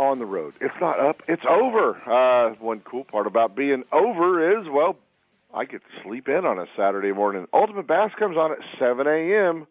on the road. It's not up, it's over. Uh, one cool part about being over is, well, I get to sleep in on a Saturday morning. Ultimate Bass comes on at 7 a.m.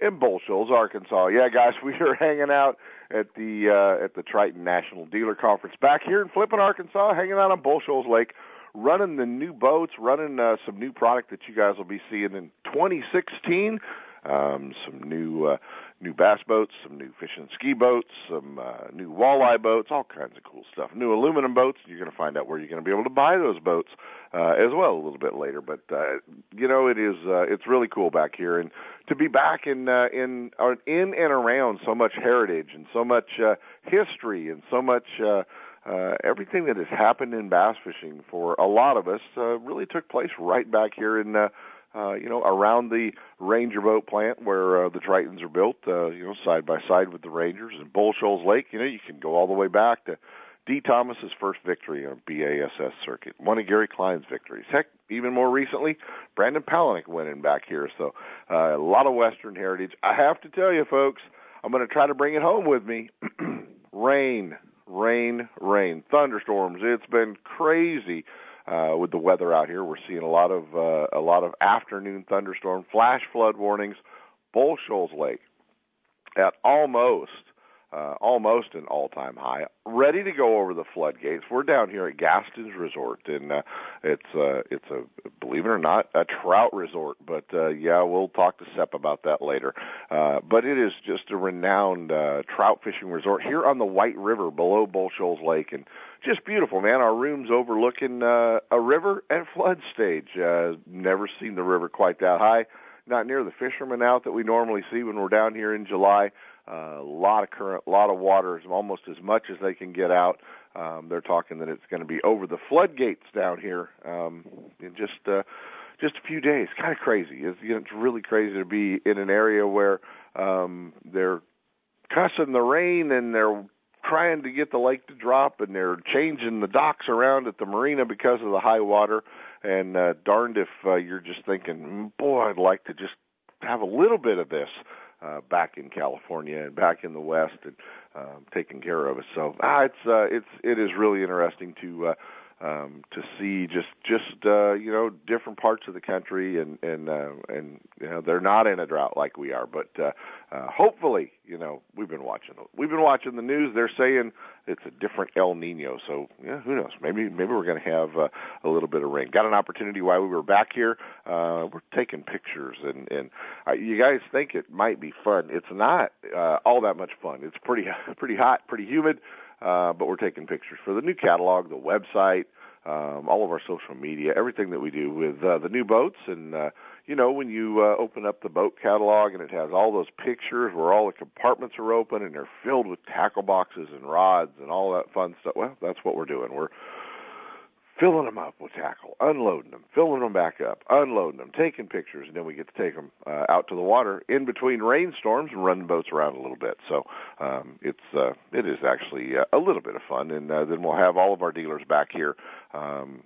in Bull Shoals, Arkansas. Yeah, guys, we are hanging out at the uh, at the Triton National Dealer Conference back here in Flippin, Arkansas, hanging out on Bull Shoals Lake, running the new boats, running uh, some new product that you guys will be seeing in 2016 um, some new uh, new bass boats, some new fishing ski boats, some uh, new walleye boats, all kinds of cool stuff. New aluminum boats. You're going to find out where you're going to be able to buy those boats uh, as well a little bit later. But uh, you know, it is uh, it's really cool back here, and to be back in uh, in uh, in and around so much heritage and so much uh, history and so much. Uh, uh, everything that has happened in bass fishing for a lot of us uh, really took place right back here in uh, uh, you know, around the Ranger boat plant where uh, the Tritons are built, uh, you know, side by side with the Rangers and Bull Shoals Lake. You know, you can go all the way back to Dee Thomas's first victory on BASS circuit, one of Gary Klein's victories. Heck, even more recently, Brandon Palaniuk winning back here. So uh, a lot of Western heritage. I have to tell you, folks, I'm going to try to bring it home with me. rain, rain, rain, thunderstorms. It's been crazy uh, with the weather out here. We're seeing a lot of uh, a lot of afternoon thunderstorm, flash flood warnings. Bull Shoals Lake at almost uh, almost an all-time high, ready to go over the floodgates. We're down here at Gaston's Resort, and uh, it's uh, it's a believe it or not a trout resort. But uh, yeah, we'll talk to Sep about that later. Uh, but it is just a renowned uh, trout fishing resort here on the White River below Bull Shoals Lake, and just beautiful, man. Our room's overlooking uh, a river at flood stage. Uh, never seen the river quite that high. Not near the fishermen out that we normally see when we're down here in July a lot of current, a lot of water, almost as much as they can get out. Um, they're talking that it's going to be over the floodgates down here um, in just uh, just a few days. Kind of crazy. It's, you know, it's really crazy to be in an area where um, they're cussing the rain and they're trying to get the lake to drop and they're changing the docks around at the marina because of the high water and uh, darned if uh, you're just thinking mm, boy i'd like to just have a little bit of this uh, back in California and back in the West and um, taking care of us. So ah, it's uh, it's it is really interesting to uh, um, to see just just uh, you know different parts of the country and and uh, and you know they're not in a drought like we are, but uh, uh, hopefully you know we've been watching we've been watching the news. They're saying it's a different El Nino, so yeah, who knows? Maybe maybe we're going to have uh, a little bit of rain. Got an opportunity while we were back here. Uh, we're taking pictures, and and uh, you guys think it might be fun. It's not uh, all that much fun. It's pretty pretty hot, pretty humid. Uh, but we're taking pictures for the new catalog, the website, um, all of our social media, everything that we do with uh, the new boats. And, uh, you know, when you uh, open up the boat catalog and it has all those pictures where all the compartments are open and they're filled with tackle boxes and rods and all that fun stuff, well, that's what we're doing. We're filling them up with tackle, unloading them, filling them back up, unloading them, taking pictures, and then we get to take them uh, out to the water in between rainstorms and run the boats around a little bit. So um, it's uh, it is actually uh, a little bit of fun, and uh, then we'll have all of our dealers back here. Um,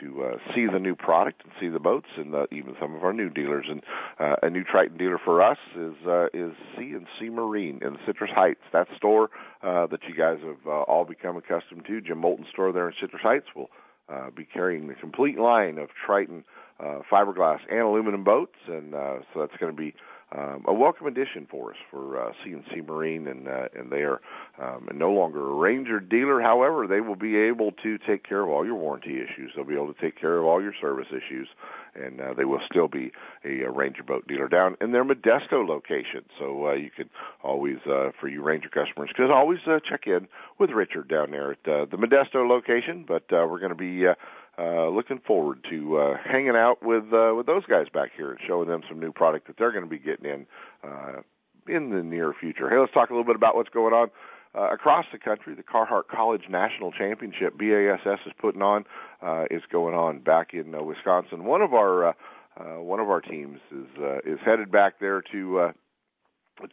to uh, see the new product and see the boats, and uh, even some of our new dealers. And uh, a new Triton dealer for us is uh, is C&C Marine in Citrus Heights. That store uh, that you guys have uh, all become accustomed to, Jim Moulton store there in Citrus Heights, will uh, be carrying the complete line of Triton uh, fiberglass and aluminum boats, and uh, so that's going to be um, a welcome addition for us for uh, C&C Marine, and uh, and they are um, no longer a Ranger dealer. However, they will be able to take care of all your warranty issues. They'll be able to take care of all your service issues, and uh, they will still be a, a Ranger boat dealer down in their Modesto location. So uh, you can always, uh, for you Ranger customers, can always uh, check in with Richard down there at uh, the Modesto location. But uh, we're going to be uh, uh, looking forward to uh, hanging out with uh, with those guys back here and showing them some new product that they're going to be getting in uh, in the near future. Hey, let's talk a little bit about what's going on uh, across the country. The Carhartt College National Championship BASS is putting on uh, is going on back in uh, Wisconsin. One of our uh, uh, one of our teams is uh, is headed back there to uh,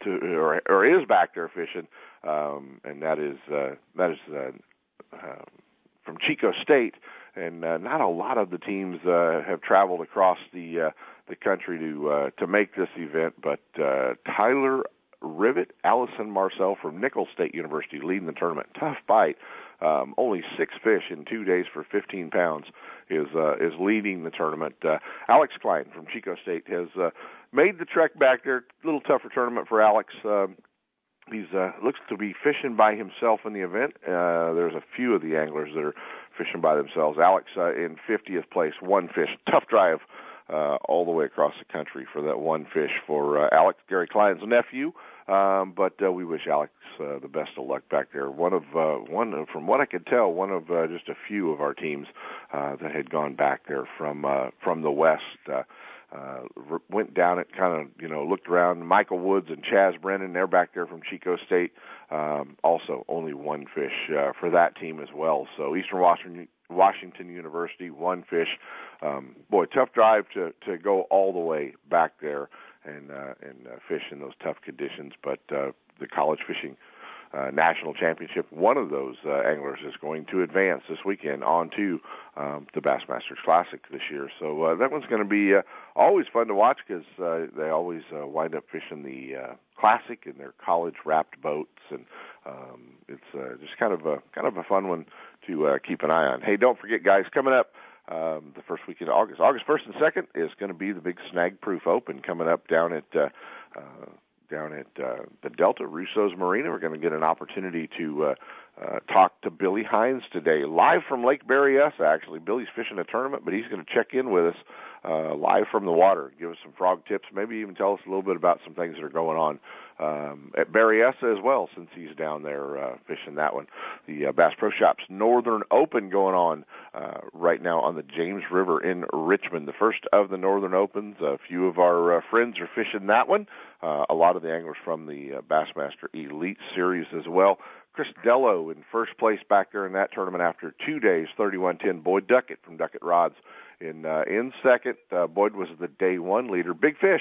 to or, or is back there fishing, um, and that is uh, that is uh, uh, from Chico State. And uh, not a lot of the teams uh, have traveled across the uh, the country to uh, to make this event, but uh, Tyler Rivet, Allison Marcel from Nicholls State University leading the tournament. Tough bite. Um, only six fish in two days for 15 pounds is uh, is leading the tournament. Uh, Alex Klein from Chico State has uh, made the trek back there. A little tougher tournament for Alex. Um, he's uh, looks to be fishing by himself in the event. Uh, there's a few of the anglers that are fishing by themselves. Alex uh, in 50th place, one fish, tough drive uh, all the way across the country for that one fish for uh, Alex Gary Klein's nephew. Um, but uh, we wish Alex uh, the best of luck back there. One of uh, one from what I could tell, one of uh, just a few of our teams uh, that had gone back there from uh, from the west. Uh, uh, went down it, kind of, you know, looked around. Michael Woods and Chaz Brennan, they're back there from Chico State. Um, also, only one fish uh, for that team as well. So Eastern Washington, Washington University, one fish. Um, boy, tough drive to to go all the way back there and uh, and uh, fish in those tough conditions. But uh, the college fishing uh, national championship. One of those uh, anglers is going to advance this weekend on to um, the Bassmasters Classic this year. So uh, that one's going to be uh, always fun to watch because uh, they always uh, wind up fishing the uh, Classic in their college wrapped boats, and um, it's uh, just kind of a kind of a fun one to uh, keep an eye on. Hey, don't forget, guys, coming up. Um, the first weekend of August, August 1st and 2nd, is going to be the big Snag Proof Open coming up down at uh, uh, down at uh, the Delta Russo's Marina. We're going to get an opportunity to uh, uh, talk to Billy Hines today, live from Lake Berryessa. Actually, Billy's fishing a tournament, but he's going to check in with us uh, live from the water, give us some frog tips, maybe even tell us a little bit about some things that are going on um, at Berryessa as well, since he's down there uh, fishing that one. The uh, Bass Pro Shops Northern Open going on uh, right now on the James River in Richmond, the first of the Northern Opens. A few of our uh, friends are fishing that one. Uh, a lot of the anglers from the uh, Bassmaster Elite Series as well. Chris Dello in first place back there in that tournament after two days, 31-10. Boyd Duckett from Duckett Rods in uh, in second. Uh, Boyd was the day one leader. Big fish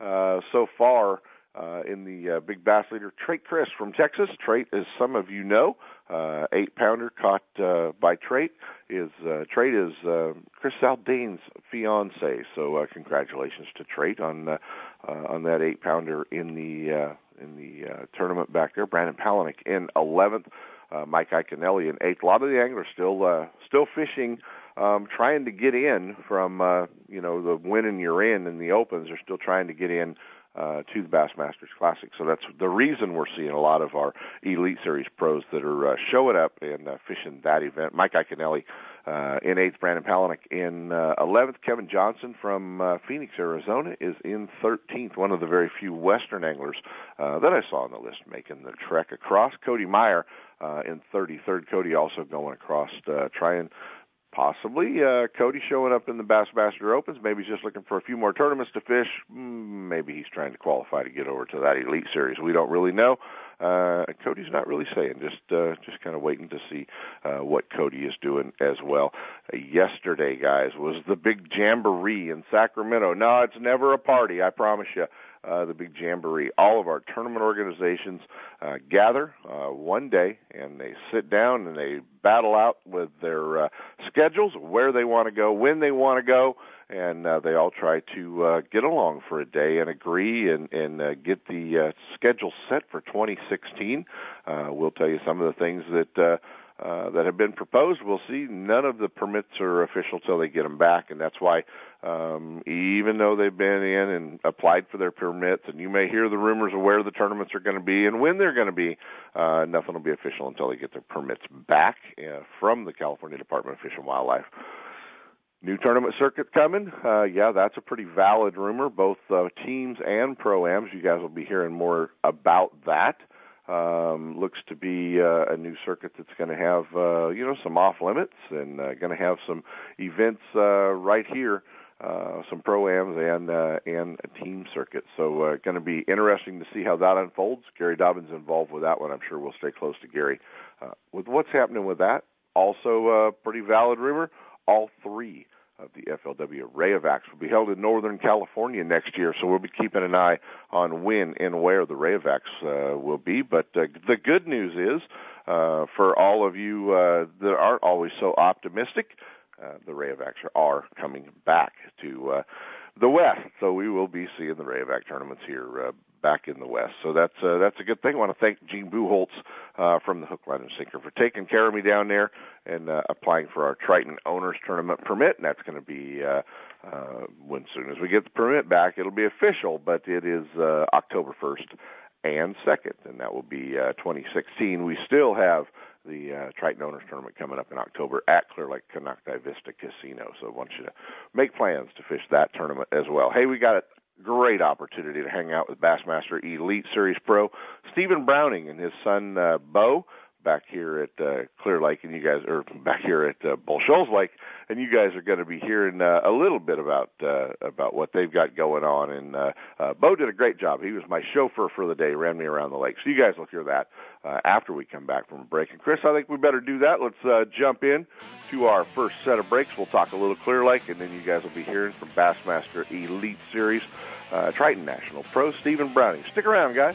uh, so far uh, in the uh, big bass leader. Trait Chris from Texas. Trait, as some of you know, uh, eight pounder caught uh, by Trait is uh, Trait is uh, Chris Zaldain's fiance. So uh, congratulations to Trait on uh, uh, on that eight pounder in the uh, in the uh, tournament back there. Brandon Palaniuk in eleventh. Uh, Mike Iaconelli in eighth. A lot of the anglers still uh, still fishing, um, trying to get in from uh, you know the winning you're in in the opens. They're still trying to get in uh, to the Bassmasters Classic. So that's the reason we're seeing a lot of our Elite Series pros that are uh, showing up and uh, fishing that event. Mike Iaconelli uh, in eighth, Brandon Palaniuk in uh, eleventh. Kevin Johnson from uh, Phoenix, Arizona, is in thirteenth. One of the very few Western anglers uh, that I saw on the list making the trek across. Cody Meyer uh, in thirty third. Cody also going across, uh, trying possibly uh, Cody showing up in the Bassmaster Opens. Maybe he's just looking for a few more tournaments to fish. Mm, maybe he's trying to qualify to get over to that Elite Series. We don't really know. Uh, Cody's not really saying. Just uh, just kind of waiting to see uh, what Cody is doing as well. Uh, yesterday, guys, was the big jamboree in Sacramento. No, it's never a party. I promise you uh, the big jamboree. All of our tournament organizations uh, gather uh, one day and they sit down and they battle out with their uh, schedules, where they want to go, when they want to go, and uh, they all try to uh, get along for a day and agree and, and uh, get the uh, schedule set for 2016. Uh, we'll tell you some of the things that. Uh, uh, that have been proposed. We'll see. None of the permits are official till they get them back, and that's why, um, even though they've been in and applied for their permits, and you may hear the rumors of where the tournaments are going to be and when they're going to be, uh, nothing will be official until they get their permits back uh, from the California Department of Fish and Wildlife. New tournament circuit coming. Uh, yeah, that's a pretty valid rumor. Both uh, teams and pro-ams. You guys will be hearing more about that um, looks to be uh, a new circuit that's going to have uh, you know some off limits and uh, going to have some events uh, right here uh, some pro-ams and uh, and a team circuit. So uh, going to be interesting to see how that unfolds. Gary Dobbins involved with that one. I'm sure we'll stay close to Gary. Uh, with what's happening with that, also a pretty valid rumor. All three of the FLW Rayovacs will be held in Northern California next year, so we'll be keeping an eye on when and where the Rayovacs uh, will be. But uh, the good news is, uh, for all of you uh, that aren't always so optimistic, uh, the Rayovacs are coming back to uh, the West, so we will be seeing the Rayovac tournaments here uh, back in the West. So that's uh, that's a good thing. I want to thank Gene Buholtz uh, from the Hook, Line, and Sinker for taking care of me down there and uh, applying for our Triton Owners Tournament permit. And that's going to be uh, uh, when soon as we get the permit back, it'll be official. But it is uh, October 1st and 2nd, and that will be uh, 2016. We still have the uh, Triton Owners Tournament coming up in October at Clear Lake Konocti Vista Casino. So I want you to make plans to fish that tournament as well. Hey, we got great opportunity to hang out with Bassmaster Elite Series Pro Stephen Browning and his son uh, Bo back here at uh, Clear Lake, and you guys are back here at uh, Bull Shoals Lake, and you guys are going to be hearing uh, a little bit about uh, about what they've got going on. And uh, uh, Bo did a great job. He was my chauffeur for the day, ran me around the lake. So you guys will hear that uh, after we come back from a break. And Chris, I think we better do that. Let's uh, jump in to our first set of breaks. We'll talk a little Clear Lake, and then you guys will be hearing from Bassmaster Elite Series uh, Triton National Pro Stephen Browning. Stick around, guys.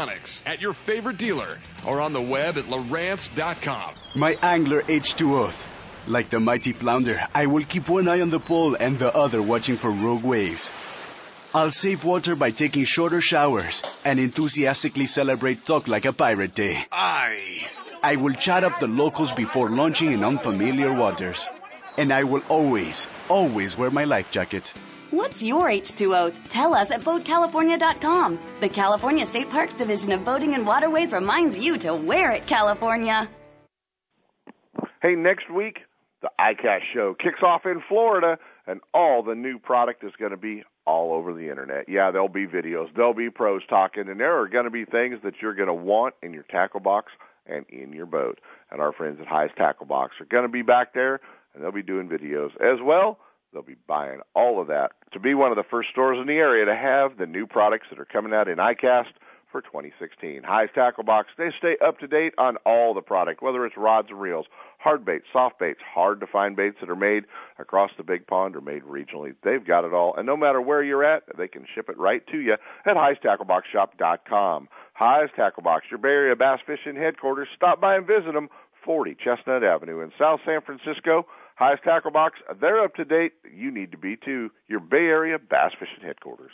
at your favorite dealer or on the web at Lowrance.com. My angler H2O. Like the mighty flounder, I will keep one eye on the pole and the other watching for rogue waves. I'll save water by taking shorter showers and enthusiastically celebrate Talk Like a Pirate Day. Aye. I will chat up the locals before launching in unfamiliar waters. And I will always, always wear my life jacket. What's your H2O? Tell us at BoatCalifornia.com. The California State Parks Division of Boating and Waterways reminds you to wear it, California. Hey, next week, the ICAST show kicks off in Florida, and all the new product is going to be all over the internet. Yeah, there'll be videos, there'll be pros talking, and there are going to be things that you're going to want in your tackle box and in your boat. And our friends at Hi's Tackle Box are going to be back there, and they'll be doing videos as well. They'll be buying all of that to be one of the first stores in the area to have the new products that are coming out in ICAST for 2016. Hi's Tackle Box, they stay up to date on all the product, whether it's rods and reels, hard baits, soft baits, hard to find baits that are made across the big pond or made regionally. They've got it all. And no matter where you're at, they can ship it right to you at highesttackleboxshop.com. Hi's Tackle Box, your Bay Area bass fishing headquarters. Stop by and visit them, 40 Chestnut Avenue in South San Francisco. Hi's Tackle Box, they're up to date. You need to be too. Your Bay Area bass fishing headquarters.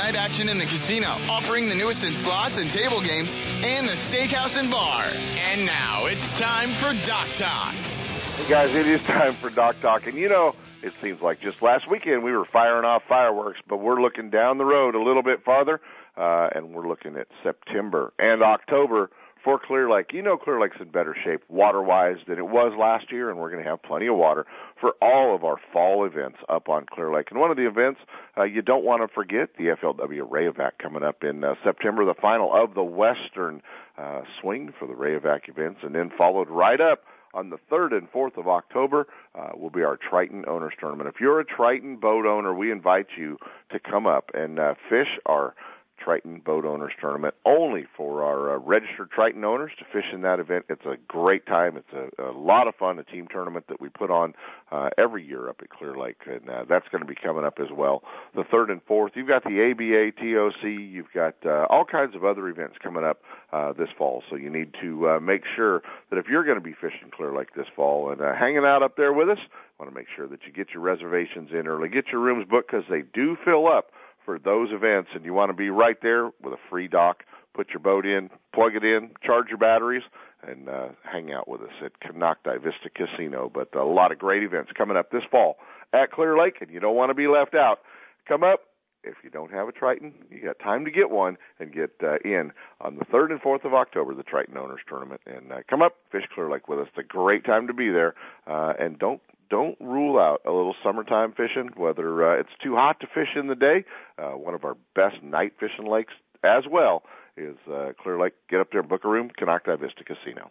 night action in the casino, offering the newest in slots and table games, and the steakhouse and bar. And now it's time for Dock Talk. Hey guys, it is time for Dock Talk. And you know, it seems like just last weekend we were firing off fireworks, but we're looking down the road a little bit farther, uh, and we're looking at September and October for Clear Lake. You know Clear Lake's in better shape water wise than it was last year, and we're going to have plenty of water for all of our fall events up on Clear Lake. And one of the events uh, you don't want to forget the FLW Rayovac coming up in uh, September, the final of the Western uh, swing for the Rayovac events, and then followed right up on the 3rd and 4th of October uh, will be our Triton Owners Tournament. If you're a Triton boat owner, we invite you to come up and uh, fish our Triton Boat Owners Tournament only for our uh, registered Triton owners to fish in that event. It's a great time. It's a, a lot of fun, a team tournament that we put on uh, every year up at Clear Lake, and uh, that's going to be coming up as well. The third and fourth, you've got the ABA, TOC, you've got uh, all kinds of other events coming up uh, this fall. So you need to uh, make sure that if you're going to be fishing Clear Lake this fall and uh, hanging out up there with us, want to make sure that you get your reservations in early, get your rooms booked because they do fill up for those events and you want to be right there with a free dock, put your boat in, plug it in, charge your batteries, and uh, hang out with us at Konocti Vista Casino. But a lot of great events coming up this fall at Clear Lake, and you don't want to be left out. Come up. If you don't have a Triton, you got time to get one and get uh, in on the 3rd and 4th of October, the Triton Owners Tournament. And uh, come up, fish Clear Lake with us. It's a great time to be there. Uh, and don't don't rule out a little summertime fishing, whether uh, it's too hot to fish in the day. Uh, one of our best night fishing lakes as well is uh, Clear Lake. Get up there, book a room, Konocti Vista Casino.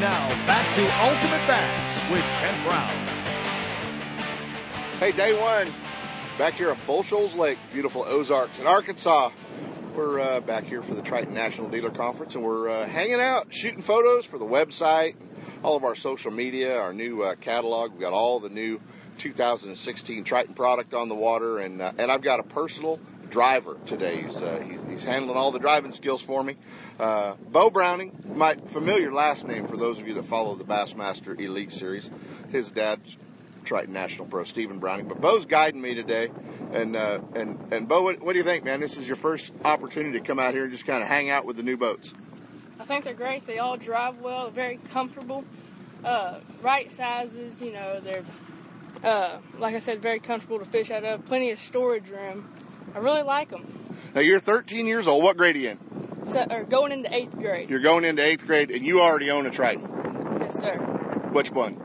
And now back to Ultimate Bass with Ken Brown. Hey, day one, back here at Bull Shoals Lake, beautiful Ozarks in Arkansas. We're uh, back here for the Triton National Dealer Conference, and we're uh, hanging out, shooting photos for the website, all of our social media, our new uh, catalog. We've got all the new 2016 Triton product on the water, and uh, and I've got a personal driver today. He's, uh, he, he's handling all the driving skills for me. Uh, Bo Browning, my familiar last name for those of you that follow the Bassmaster Elite Series. His dad's Triton National Pro, Stephen Browning. But Bo's guiding me today. And, uh, and, and Bo, what, what do you think, man? This is your first opportunity to come out here and just kind of hang out with the new boats. I think they're great. They all drive well, very comfortable, uh, right sizes. You know, they're uh, like I said, very comfortable to fish out of. Plenty of storage room. I really like them. Now you're 13 years old. What grade are you in? So, or going into eighth grade. You're going into eighth grade, and you already own a Triton. Yes, sir. Which one?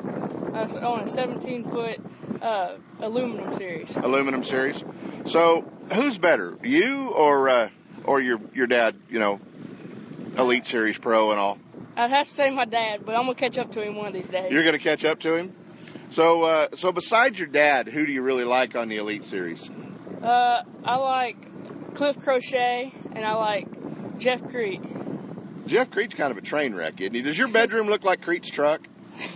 I on a 17 foot uh, aluminum series. Aluminum series. So who's better, you or uh, or your your dad, you know, Elite Series pro and all? I'd have to say my dad, but I'm gonna catch up to him one of these days. You're gonna catch up to him. So, uh, so besides your dad, who do you really like on the Elite Series? Uh, I like Cliff Crochet and I like Jeff Kriet. Jeff Kriet's kind of a train wreck, isn't he? Does your bedroom look like Kriet's truck?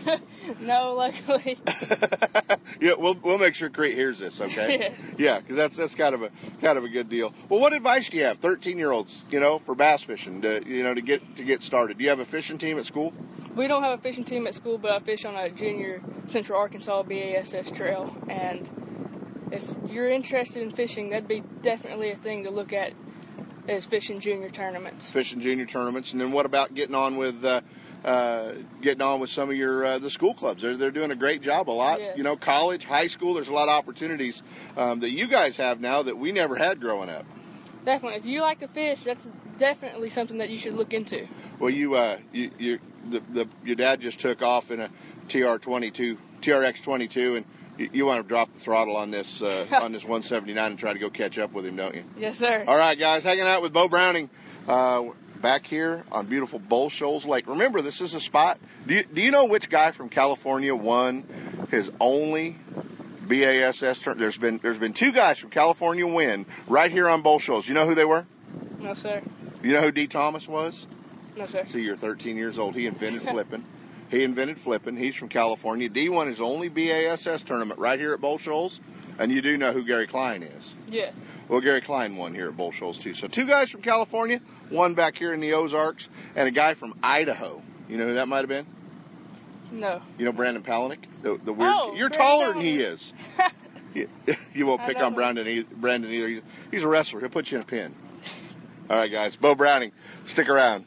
no, luckily. yeah, we'll we'll make sure Kriet hears this, okay? Yes. Yeah, because that's that's kind of a kind of a good deal. Well, what advice do you have, 13 year olds, you know, for bass fishing, to you know, to get to get started? Do you have a fishing team at school? We don't have a fishing team at school, but I fish on a junior Central Arkansas BASS trail, and if you're interested in fishing, that'd be definitely a thing to look at. Is fishing junior tournaments. Fishing junior tournaments, and then what about getting on with? Uh, uh, getting on with some of your uh, the school clubs. They're they're doing a great job. A lot, Yeah. you know, college, high school. There's a lot of opportunities um, that you guys have now that we never had growing up. Definitely, if you like to fish, that's definitely something that you should look into. Well, you uh, you, you the, the your dad just took off in a TR22 TRX22, and you, want to drop the throttle on this uh, on this 179 and try to go catch up with him, don't you? Yes, sir. All right, guys, hanging out with Bo Browning. Uh, Back here on beautiful Bull Shoals Lake. Remember, this is a spot. Do you, do you know which guy from California won his only BASS tournament? There's been there's been two guys from California win right here on Bull Shoals. You know who they were? No, sir. You know who Dee Thomas was? No, sir. See, you're 13 years old. He invented flipping. He invented flipping. He's from California. Dee won his only BASS tournament right here at Bull Shoals. And you do know who Gary Klein is. Yeah. Well, Gary Klein won here at Bull Shoals too. So two guys from California, one back here in the Ozarks, and a guy from Idaho. You know who that might have been? No. You know Brandon Palaniuk, the the weird. Oh, you're Brandon taller than he is. you, you won't pick on. Brandon either, Brandon either. He's, he's a wrestler. He'll put you in a pin. All right, guys. Bo Browning, stick around.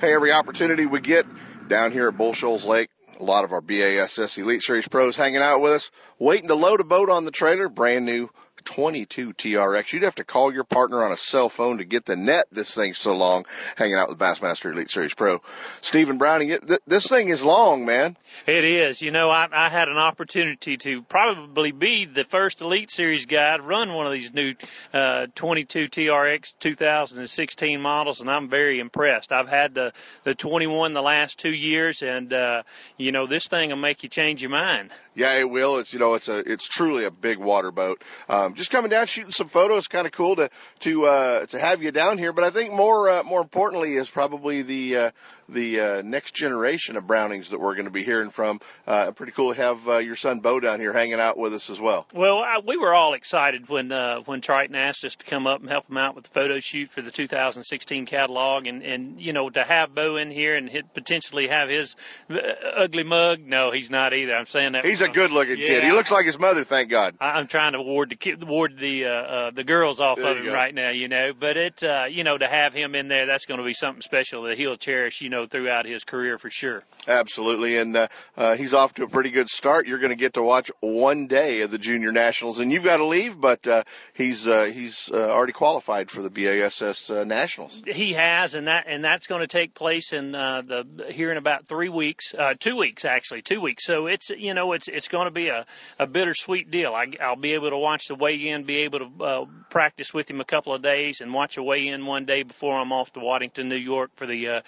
Hey, every opportunity we get down here at Bull Shoals Lake, a lot of our BASS Elite Series pros hanging out with us, waiting to load a boat on the trailer, brand new 22 TRX. You'd have to call your partner on a cell phone to get the net. This thing's so long, hanging out with Bassmaster Elite Series Pro. Stephen Browning, it, th- this thing is long, man. It is. You know, I, I had an opportunity to probably be the first Elite Series guy to run one of these new uh, 22 TRX 2016 models, and I'm very impressed. I've had the the 21 the last two years, and uh, you know, this thing will make you change your mind. Yeah, it will. It's you know, it's a it's truly a big water boat. Um, just coming down, shooting some photos, kind of cool to to uh, to have you down here. But I think more uh, more importantly is probably the uh, the uh, next generation of Brownings that we're going to be hearing from. Uh, pretty cool to have uh, your son Bo down here hanging out with us as well. Well, I, we were all excited when uh, when Triton asked us to come up and help him out with the photo shoot for the 2016 catalog, and and you know to have Bo in here and hit, potentially have his uh, ugly mug. No, he's not either. I'm saying that He's a good looking kid. He looks like his mother. Thank God. I- I'm trying to ward the ki- ward the uh, uh, the girls off There of him go. right now, you know. But it, uh, you know, to have him in there, that's going to be something special that he'll cherish, you know, throughout his career for sure. Absolutely, and uh, uh, he's off to a pretty good start. You're going to get to watch one day of the Junior Nationals, and you've got to leave, but uh, he's uh, he's uh, already qualified for the BASS uh, Nationals. He has, and that and that's going to take place in uh, the here in about three weeks, uh, two weeks actually, two weeks. So it's you know it's it's going to be a a bittersweet deal. I, I'll be able to watch the weigh in, be able to uh, practice with him a couple of days, and watch a weigh in one day before I'm off to Waddington, New York for the uh,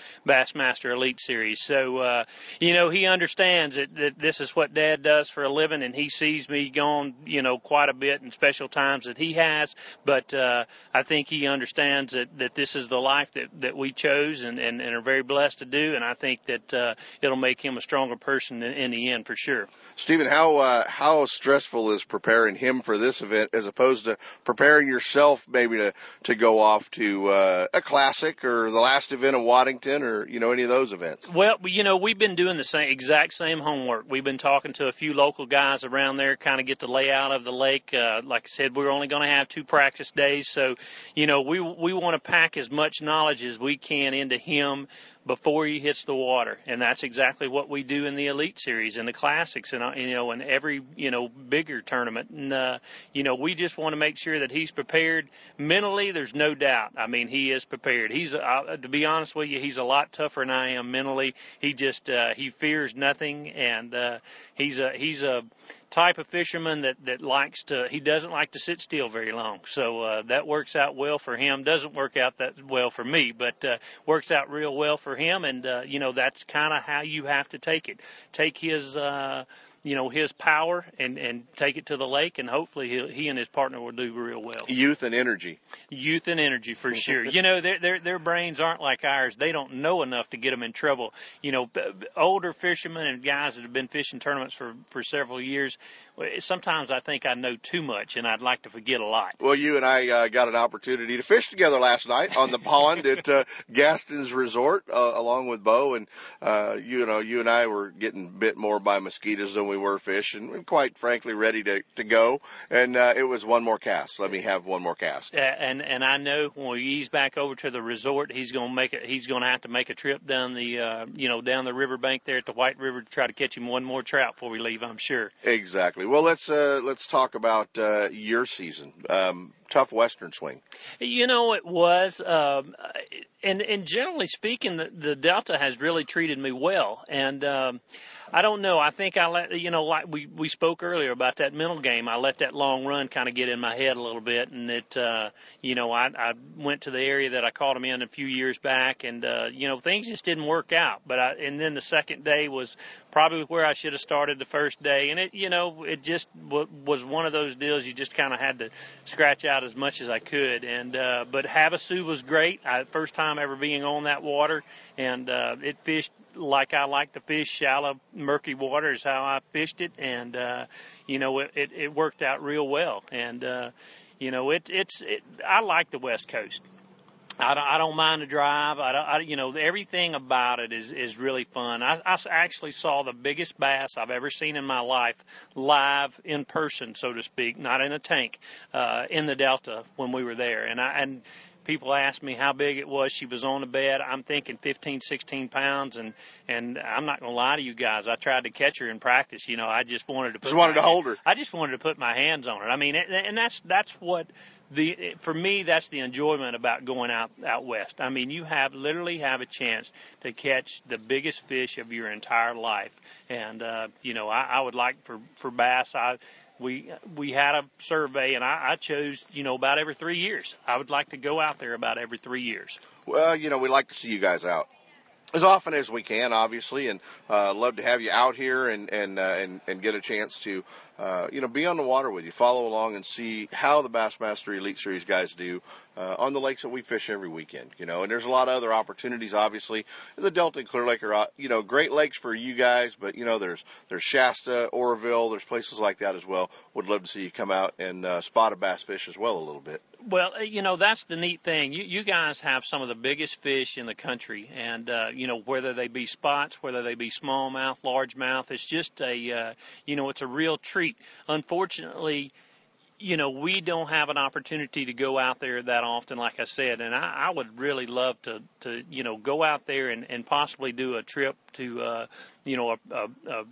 Bassmaster Elite Series. So uh, you know he understands that, that this is what Dad does for a living, and he sees me gone you know quite a bit in special times that he has. But uh, I think he understands that that this is the life that that we chose and and, and are very blessed to do, and I think that uh, it'll make him a stronger person in, in the end for sure. Stephen, how uh, how stressful is preparing him for this event as opposed to preparing yourself maybe to to go off to uh, a classic or the last event in Waddington or you know any of those events? Well, you know, we've been doing the same exact same homework. We've been talking to a few local guys around there, kind of get the layout of the lake. Uh, like I said, we're only going to have two practice days, so you know, we we want to pack as much knowledge as we can into him before he hits the water, and that's exactly what we do in the Elite Series and the Classics, and uh, you know, in every you know bigger tournament. And uh, you know, we just want to make sure that he's prepared mentally. There's no doubt. I mean, he is prepared. He's uh, to be honest with you, he's a lot tougher than I am mentally. He just uh, he fears nothing, and uh, he's a he's a type of fisherman that that likes to he doesn't like to sit still very long. So uh, that works out well for him. Doesn't work out that well for me, but uh, works out real well for him. And uh, you know that's kind of how you have to take it. Take his. Uh, you know his power and and take it to the lake and hopefully he, he and his partner will do real well. Youth and energy. Youth and energy for sure. You know their their their brains aren't like ours. They don't know enough to get them in trouble. You know older fishermen and guys that have been fishing tournaments for for several years sometimes I think I know too much and I'd like to forget a lot. Well, you and I uh, got an opportunity to fish together last night on the pond at uh, Gaston's Resort uh, along with Bo and uh, you know you and I were getting bit more by mosquitoes than we were fish and quite frankly ready to to go and uh, it was one more cast. Let me have one more cast. Uh, and and I know when we ease back over to the resort, he's going to make it. He's going to have to make a trip down the uh, you know down the riverbank there at the White River to try to catch him one more trout before we leave. I'm sure. Exactly. Well, let's uh, let's talk about uh, your season. Um, tough Western swing. You know, it was, um, and and generally speaking, the, the Delta has really treated me well, and. Um, I don't know. I think I let you know, like we we spoke earlier about that mental game. I let that long run kind of get in my head a little bit, and it, uh, you know, I I went to the area that I caught him in a few years back, and uh, you know, things just didn't work out. But I, and then the second day was probably where I should have started the first day, and it, you know, it just w- was one of those deals you just kind of had to scratch out as much as I could. And uh, but Havasu was great. I, first time ever being on that water, and uh, it fished like I like to fish, shallow, murky water is how I fished it, and uh, you know it, it it worked out real well. And uh, you know it it's it, I like the West Coast. I don't, I don't mind the drive. I, don't, I, you know, everything about it is is really fun. I, I actually saw the biggest bass I've ever seen in my life live in person, so to speak, not in a tank, uh, in the Delta when we were there. And I and people asked me how big it was. She was on the bed. I'm thinking 15, 16 pounds, and and I'm not gonna lie to you guys. I tried to catch her in practice. You know, I just wanted to put just wanted to hold her. I just wanted to put my hands on her. I mean, and that's that's what the for me that's the enjoyment about going out out west. I mean, you have literally have a chance to catch the biggest fish of your entire life, and uh, you know, I, I would like for for bass. I we we had a survey, and I, I chose you know about every three years. I would like to go out there about every three years. Well, you know, we like to see you guys out as often as we can, obviously, and uh, love to have you out here and and uh, and and get a chance to uh, you know be on the water with you, follow along, and see how the Bassmaster Elite Series guys do uh, on the lakes that we fish every weekend. You know, and there's a lot of other opportunities. Obviously, the Delta and Clear Lake are uh, you know great lakes for you guys, but you know there's there's Shasta, Oroville, there's places like that as well. Would love to see you come out and uh, spot a bass fish as well a little bit. Well, uh, you know that's the neat thing. You you guys have some of the biggest fish in the country, and uh, you know whether they be spots, whether they be smallmouth, largemouth, it's just a uh, you know it's a real treat. Unfortunately, you know, we don't have an opportunity to go out there that often, like I said, and I, I would really love to, to, you know, go out there and, and possibly do a trip to, uh, you know, a, a, a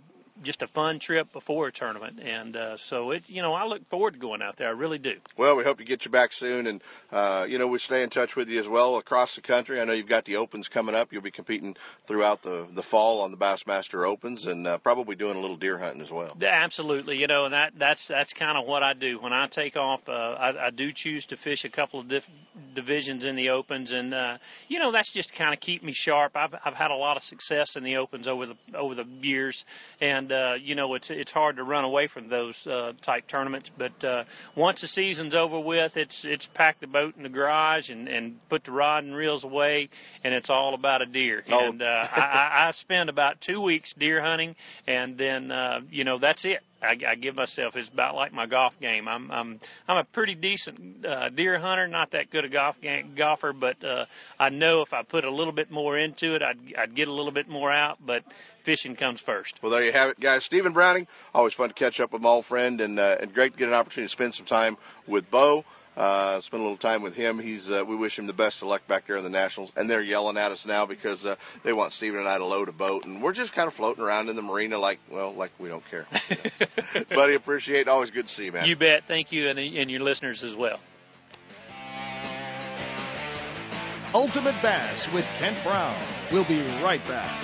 just a fun trip before a tournament, and uh, so it, you know, I look forward to going out there. I really do. Well, we hope to get you back soon, and uh, you know, we stay in touch with you as well across the country. I know you've got the Opens coming up. You'll be competing throughout the the fall on the Bassmaster Opens, and uh, probably doing a little deer hunting as well. Yeah, Absolutely, you know, and that that's that's kind of what I do when I take off. Uh, I, I do choose to fish a couple of diff- divisions in the Opens, and uh, you know, that's just kind of keep me sharp. I've I've had a lot of success in the Opens over the over the years, and and uh, you know it's it's hard to run away from those uh, type tournaments. But uh, once the season's over with, it's it's pack the boat in the garage and and put the rod and reels away, and it's all about a deer. Oh. And uh, I, I spend about two weeks deer hunting, and then uh, you know that's it. I, I give myself it's about like my golf game. I'm I'm I'm a pretty decent uh, deer hunter, not that good a golf game, golfer, but uh, I know if I put a little bit more into it, I'd I'd get a little bit more out. But fishing comes first. Well, there you have it, guys. Stephen Browning, always fun to catch up with my old friend, and uh, and great to get an opportunity to spend some time with Bo. Uh, spend a little time with him. He's, uh, we wish him the best of luck back there in the Nationals. And they're yelling at us now because, uh, they want Stephen and I to load a boat. And we're just kind of floating around in the marina like, well, like we don't care. Buddy, appreciate it. Always good to see you, man. You bet. Thank you. And, and your listeners as well. Ultimate Bass with Kent Brown. We'll be right back.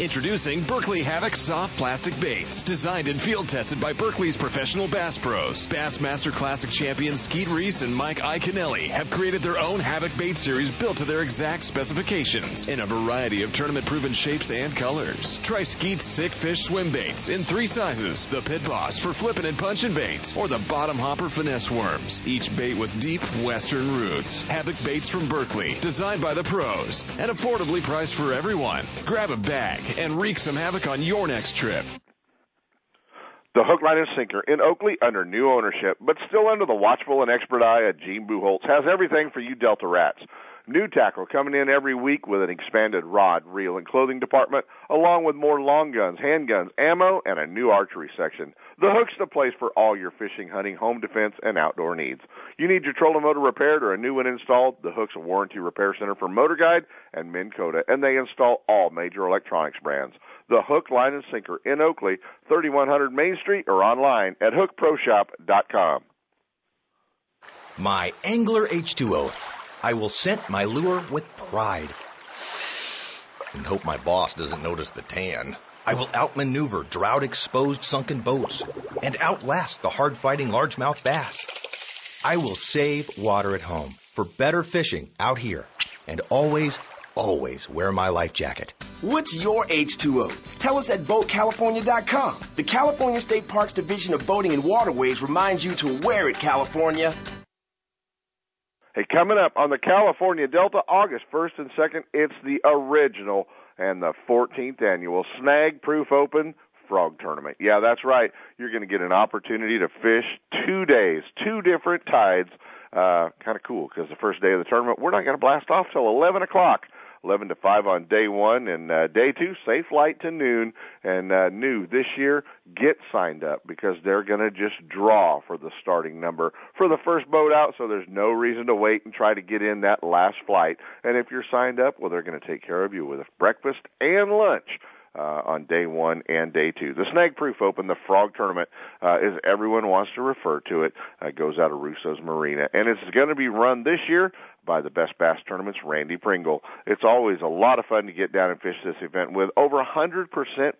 Introducing Berkley Havoc soft plastic baits, designed and field tested by Berkley's professional bass pros. Bassmaster Classic champions Skeet Reese and Mike Iaconelli have created their own Havoc bait series built to their exact specifications in a variety of tournament proven shapes and colors. Try Skeet's Sick Fish swim baits in three sizes. The Pit Boss for flipping and punching baits, or the Bottom Hopper finesse worms. Each bait with deep western roots. Havoc baits from Berkeley, designed by the pros, and affordably priced for everyone. Grab a bag and wreak some havoc on your next trip. The hook, line, and sinker in Oakley under new ownership, but still under the watchful and expert eye of Gene Buchholz has everything for you Delta rats. New tackle coming in every week with an expanded rod, reel, and clothing department, along with more long guns, handguns, ammo, and a new archery section. The Hook's the place for all your fishing, hunting, home defense, and outdoor needs. You need your trolling motor repaired or a new one installed? The Hook's a warranty repair center for Motor Guide and Minn Kota, and they install all major electronics brands. The Hook, Line, and Sinker in Oakley, 3100 Main Street, or online at hookproshop.com. My Angler H2O I will scent my lure with pride. And hope my boss doesn't notice the tan. I will outmaneuver drought exposed sunken boats and outlast the hard fighting largemouth bass. I will save water at home for better fishing out here and always, always wear my life jacket. What's your H2O? Tell us at BoatCalifornia.com. The California State Parks Division of Boating and Waterways reminds you to wear it, California. Hey, coming up on the California Delta, August 1st and 2nd, it's the original and the 14th annual Snag Proof Open Frog Tournament. Yeah, that's right. You're going to get an opportunity to fish two days, two different tides. Uh, kind of cool because the first day of the tournament, we're not going to blast off till 11 o'clock. 11 to 5 on day one, and uh, day two, safe light to noon. And uh, new this year, get signed up because they're going to just draw for the starting number for the first boat out. So there's no reason to wait and try to get in that last flight. And if you're signed up, well, they're going to take care of you with breakfast and lunch uh, on day one and day two. The Snag Proof Open, the Frog Tournament, uh, as everyone wants to refer to it, uh, goes out of Russo's Marina, and it's going to be run this year by the Best Bass Tournaments, Randy Pringle. It's always a lot of fun to get down and fish this event with over 100%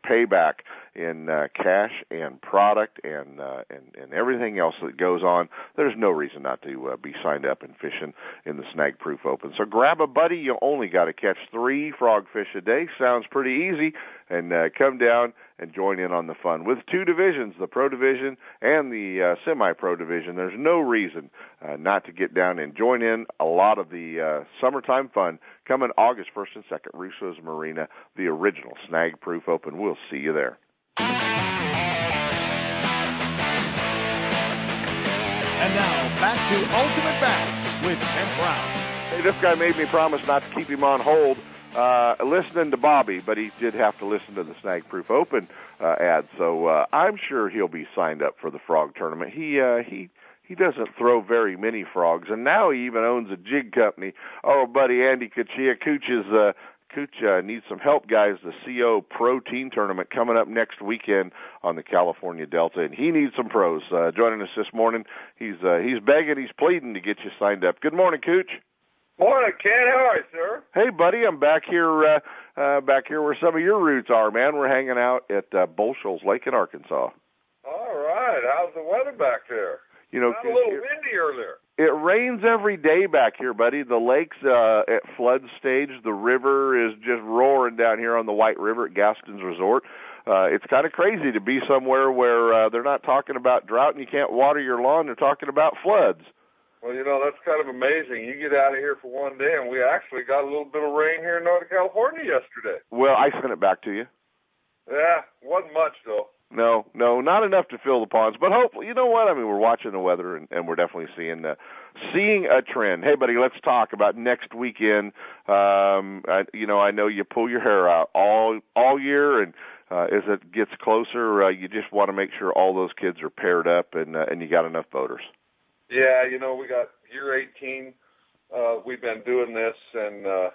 payback in uh, cash and product and, uh, and and everything else that goes on. There's no reason not to uh, be signed up and fishing in the Snag Proof Open. So grab a buddy. You only got to catch three frogfish a day. Sounds pretty easy. And uh, come down and join in on the fun. With two divisions, the pro division and the uh, semi pro division, there's no reason uh, not to get down and join in a lot of the uh, summertime fun coming August 1st and 2nd, Russo's Marina, the original Snag Proof Open. We'll see you there. And now back to Ultimate Bass with Ken Brown. Hey, this guy made me promise not to keep him on hold uh, listening to Bobby, but he did have to listen to the Snag Proof Open uh, ad. So uh, I'm sure he'll be signed up for the frog tournament. He uh, he he doesn't throw very many frogs, and now he even owns a jig company. Oh, buddy Andy Cuccia Cooch's uh, Cooch uh, needs some help, guys. The CO Pro Team Tournament coming up next weekend on the California Delta, and he needs some pros. Uh, joining us this morning, he's uh, he's begging, he's pleading to get you signed up. Good morning, Cooch. Morning, Ken. How are you, sir? Hey, buddy. I'm back here, uh, uh, back here where some of your roots are, man. We're hanging out at uh, Bull Shoals Lake in Arkansas. All right. How's the weather back there? You know, Not a little windy earlier. It rains every day back here, buddy. The lake's uh, at flood stage. The river is just roaring down here on the White River at Gaston's Resort. Uh, it's kind of crazy to be somewhere where uh, they're not talking about drought and you can't water your lawn. They're talking about floods. Well, you know, that's kind of amazing. You get out of here for one day, and we actually got a little bit of rain here in Northern California yesterday. Well, I sent it back to you. Yeah, wasn't much, though. No, no, not enough to fill the ponds, but hopefully, you know what? I mean, we're watching the weather, and, and we're definitely seeing uh, seeing a trend. Hey, buddy, let's talk about next weekend. Um, I, you know, I know you pull your hair out all all year, and uh, as it gets closer, uh, you just want to make sure all those kids are paired up, and uh, and you got enough voters. Yeah, you know, we got year 18. Uh, we've been doing this, and uh,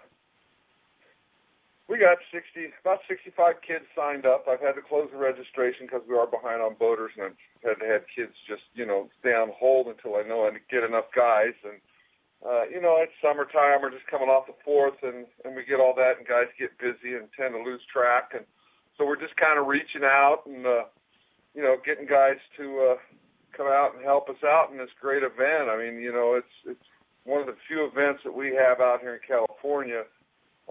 we got 60, about 65 kids signed up. I've had to close the registration because we are behind on voters, and I've had to have kids just, you know, stay on hold until I know I get enough guys. And uh, you know, it's summertime. We're just coming off the fourth, and and we get all that, and guys get busy and tend to lose track, and so we're just kind of reaching out and uh, you know, getting guys to uh, come out and help us out in this great event. I mean, you know, it's it's one of the few events that we have out here in California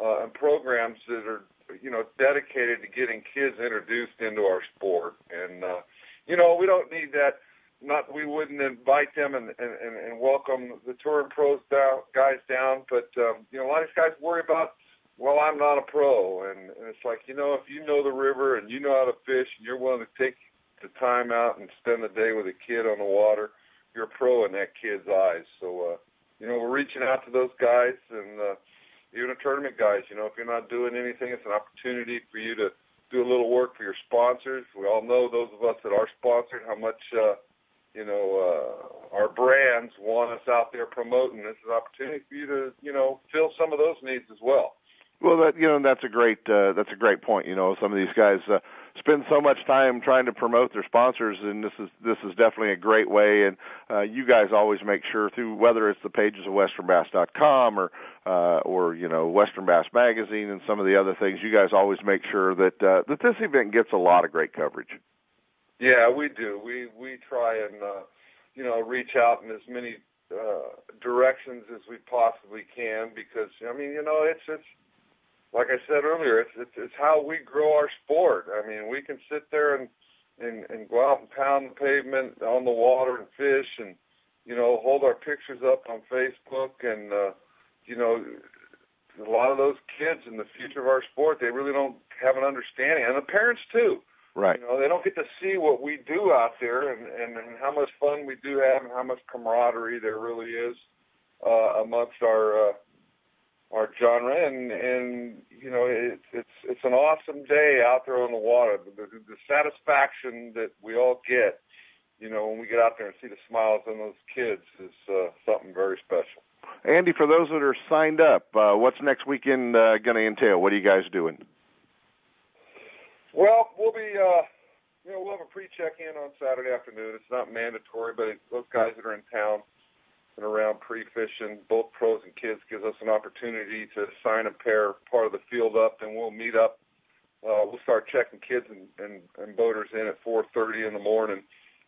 uh, and programs that are you know dedicated to getting kids introduced into our sport. And uh, you know we don't need that. Not we wouldn't invite them and and, and welcome the touring pros down, guys down, but um, you know a lot of these guys worry about. Well, I'm not a pro, and, and it's like you know if you know the river and you know how to fish and you're willing to take the time out and spend the day with a kid on the water, you're a pro in that kid's eyes. So uh, you know we're reaching out to those guys and. Uh, even the tournament guys, you know, if you're not doing anything, it's an opportunity for you to do a little work for your sponsors. We all know those of us that are sponsored how much uh, you know uh, our brands want us out there promoting. This is an opportunity for you to you know fill some of those needs as well. Well, that you know that's a great uh, that's a great point. You know, some of these guys uh, spend so much time trying to promote their sponsors, and this is this is definitely a great way. And uh, you guys always make sure through whether it's the pages of WesternBass.com or uh, or you know Western Bass Magazine and some of the other things, you guys always make sure that uh, that this event gets a lot of great coverage. Yeah, we do. We we try and uh, you know reach out in as many uh, directions as we possibly can because I mean you know it's it's like I said earlier, it's, it's it's how we grow our sport. I mean, we can sit there and and and go out and pound the pavement on the water and fish, and you know, hold our pictures up on Facebook, and uh, you know, a lot of those kids in the future of our sport, they really don't have an understanding, and the parents too. Right. You know, they don't get to see what we do out there, and and, and how much fun we do have, and how much camaraderie there really is uh, amongst our. Uh, our genre, and and you know it's it's it's an awesome day out there on the water. The, the, the satisfaction that we all get, you know, when we get out there and see the smiles on those kids is uh, something very special. Andy, for those that are signed up, uh, what's next weekend uh, going to entail? What are you guys doing? Well, we'll be. Uh, you know, we'll have a pre-check-in on Saturday afternoon. It's not mandatory, but it, those guys that are in town, and around pre-fishing, both pros and kids, gives us an opportunity to sign a pair part of the field up, and we'll meet up. Uh, we'll start checking kids and, and, and boaters in at 4:30 in the morning.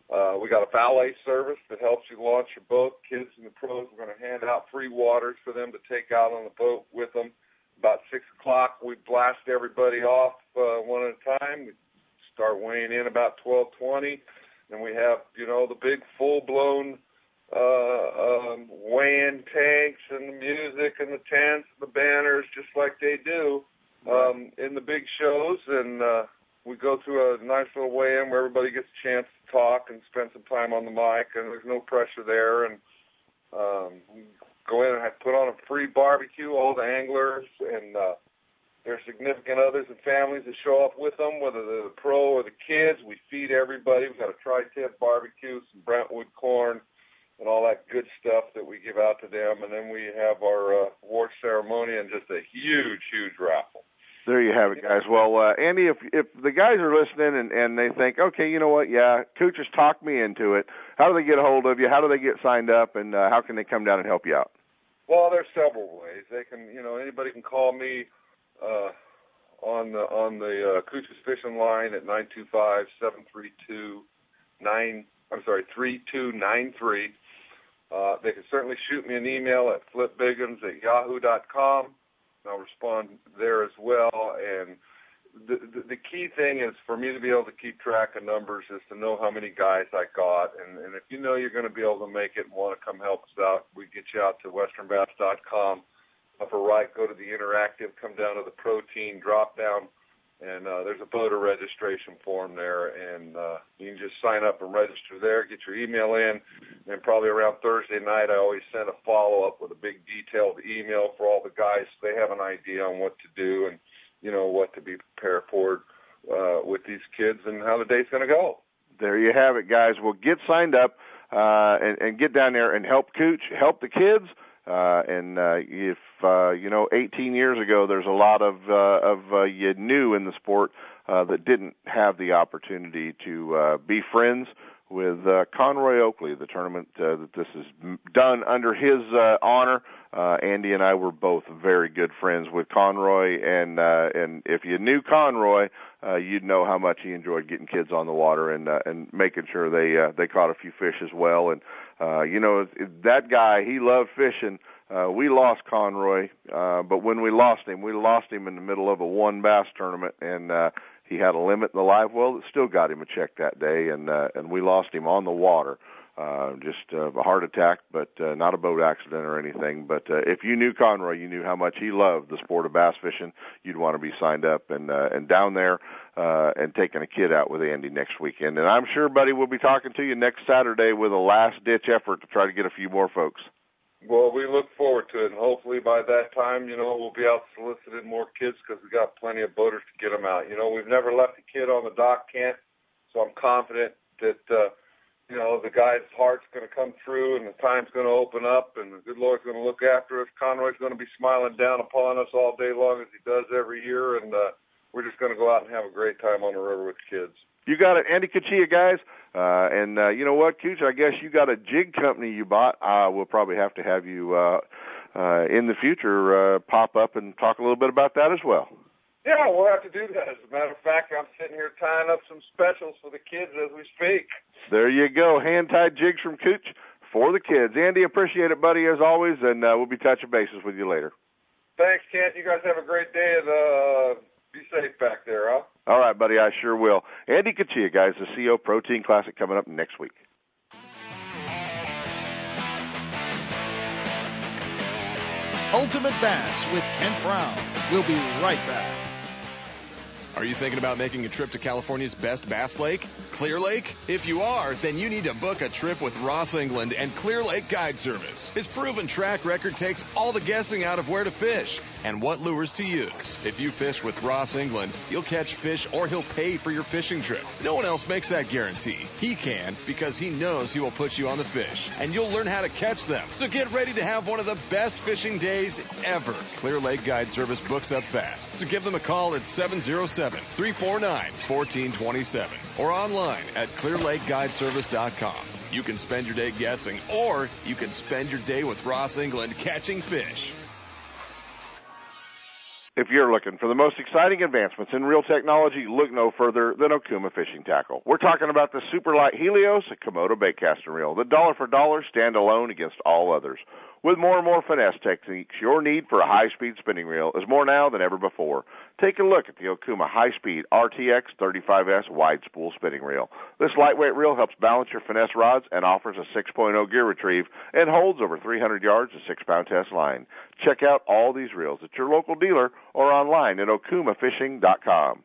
Uh, we got a valet service that helps you launch your boat. Kids and the pros, we're going to hand out free waters for them to take out on the boat with them. About six o'clock, we blast everybody off uh, one at a time. We start weighing in about 12:20, and we have you know the big full-blown uh, um, weighing tanks and the music and the tents, and the banners, just like they do um, in the big shows. And uh, we go through a nice little weigh-in where everybody gets a chance to talk and spend some time on the mic, and there's no pressure there. And um, we go in and I put on a free barbecue. All the anglers and uh, their significant others and families that show up with them, whether they're the pro or the kids. We feed everybody. We've got a tri-tip barbecue, some Brentwood corn and all that good stuff that we give out to them, and then we have our uh, award ceremony and just a huge, huge raffle. There you have it, guys. Well, uh, Andy, if if the guys are listening and and they think, okay, you know what, yeah, Cooch has talked me into it. How do they get a hold of you? How do they get signed up, and uh, how can they come down and help you out? Well, there's several ways. They can, you know, anybody can call me uh, on the on the uh, Cooch's fishing line at nine two five seven three two nine. I'm sorry, three two nine three. Uh, they can certainly shoot me an email at flipbiggins at yahoo.com. I'll respond there as well. And the, the, the key thing is for me to be able to keep track of numbers is to know how many guys I got. And, and if you know you're going to be able to make it and want to come help us out, we get you out to westernbass.com. Upper right, go to the interactive, come down to the protein drop down and uh, there's a boater registration form there, and uh, you can just sign up and register there, get your email in, and probably around Thursday night, I always send a follow up with a big detailed email for all the guys so they have an idea on what to do and you know what to be prepared for uh, with these kids and how the day's going to go. There you have it, guys. Well, get signed up uh, and, and get down there and help Cooch, help the kids. Uh, and uh, if uh, you know, 18 years ago, there's a lot of uh, of uh, you knew in the sport uh, that didn't have the opportunity to uh, be friends with uh, Conroy Oakley. The tournament uh, that this is done under his uh, honor. Uh, Andy and I were both very good friends with Conroy, and uh, and if you knew Conroy, uh, you'd know how much he enjoyed getting kids on the water and uh, and making sure they uh, they caught a few fish as well. And uh, you know that guy, he loved fishing. Uh, we lost Conroy, uh, but when we lost him, we lost him in the middle of a one bass tournament, and uh, he had a limit in the live well that still got him a check that day, and uh, and we lost him on the water. Uh, just uh, a heart attack, but uh, not a boat accident or anything. But uh, if you knew Conroy, you knew how much he loved the sport of bass fishing. You'd want to be signed up and uh, and down there uh, and taking a kid out with Andy next weekend. And I'm sure, buddy, we'll be talking to you next Saturday with a last ditch effort to try to get a few more folks. Well, we look forward to it, and hopefully by that time, you know, we'll be out soliciting more kids because we got plenty of boaters to get them out. You know, we've never left a kid on the dock camp, so I'm confident that, uh, you know, the guy's heart's going to come through and the time's going to open up and the good Lord's going to look after us. Conroy's going to be smiling down upon us all day long as he does every year, and uh, we're just going to go out and have a great time on the river with the kids. You got it, Andy Cuccia, guys. Uh, and uh, you know what, Cooch? I guess you got a jig company you bought. Uh, we'll probably have to have you uh, uh, in the future uh, pop up and talk a little bit about that as well. Yeah, we'll have to do that. As a matter of fact, I'm sitting here tying up some specials for the kids as we speak. There you go, hand tied jigs from Cooch for the kids. Andy, appreciate it, buddy, as always, and uh, we'll be touching bases with you later. Thanks, Ken. You guys have a great day, and uh, be safe back there, huh? All right, buddy, I sure will. Andy Cuccia, guys, the CO Protein Classic coming up next week. Ultimate Bass with Ken Brown. We'll be right back. Are you thinking about making a trip to California's best bass lake, Clear Lake? If you are, then you need to book a trip with Ross England and Clear Lake Guide Service. His proven track record takes all the guessing out of where to fish and what lures to use. If you fish with Ross England, you'll catch fish or he'll pay for your fishing trip. No one else makes that guarantee. He can because he knows he will put you on the fish and you'll learn how to catch them. So get ready to have one of the best fishing days ever. Clear Lake Guide Service books up fast. So give them a call at 707 349 1427 or online at clearlakeguideservice.com. You can spend your day guessing or you can spend your day with Ross England catching fish. If you're looking for the most exciting advancements in reel technology, look no further than Okuma Fishing Tackle. We're talking about the Superlight Helios, a Komodo baitcasting reel, the dollar for dollar stand alone against all others. With more and more finesse techniques, your need for a high speed spinning reel is more now than ever before. Take a look at the Okuma High Speed RTX 35S wide spool spinning reel. This lightweight reel helps balance your finesse rods and offers a 6.0 gear retrieve and holds over 300 yards of 6 pound test line. Check out all these reels at your local dealer or online at okumafishing.com.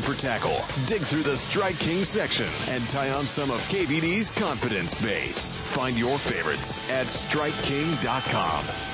for tackle, dig through the Strike King section and tie on some of KVD's confidence baits. Find your favorites at StrikeKing.com.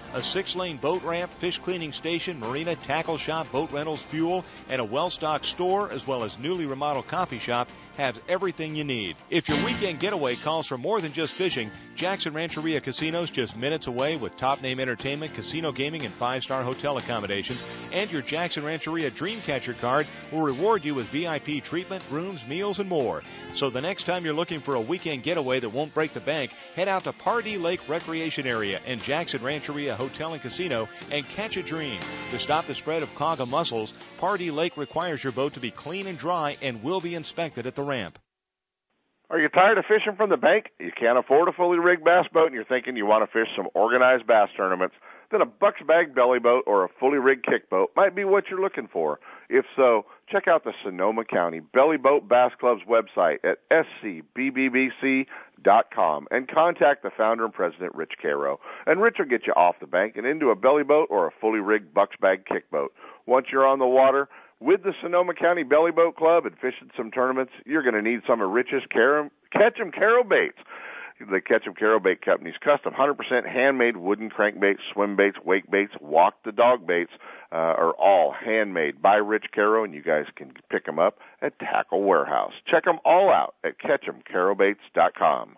A six lane boat ramp, fish cleaning station, marina, tackle shop, boat rentals, fuel, and a well stocked store, as well as newly remodeled coffee shop, have everything you need. If your weekend getaway calls for more than just fishing, Jackson Rancheria Casinos just minutes away with top name entertainment, casino gaming, and five star hotel accommodations. And your Jackson Rancheria Dreamcatcher card will reward you with VIP treatment, rooms, meals, and more. So the next time you're looking for a weekend getaway that won't break the bank, head out to Pardee Lake Recreation Area and Jackson Rancheria Hotel and Casino and catch a dream. To stop the spread of quagga mussels, Pardee Lake requires your boat to be clean and dry and will be inspected at the ramp. Are you tired of fishing from the bank? You can't afford a fully rigged bass boat and you're thinking you want to fish some organized bass tournaments? Then a Bucks Bag belly boat or a fully rigged kick boat might be what you're looking for. If so, check out the Sonoma County Belly Boat Bass Club's website at scbbbc.com and contact the founder and president, Rich Caro. And Rich will get you off the bank and into a belly boat or a fully rigged Bucks Bag kick boat. Once you're on the water, with the Sonoma County Belly Boat Club and fishing some tournaments, you're going to need some of Rich's Car- Ketchum Caro baits. The Ketchum Caro Bait Company's custom 100% handmade wooden crankbaits, swim baits, wake baits, walk the dog baits uh, are all handmade by Rich Caro, and you guys can pick them up at Tackle Warehouse. Check them all out at KetchumCaroBaits.com.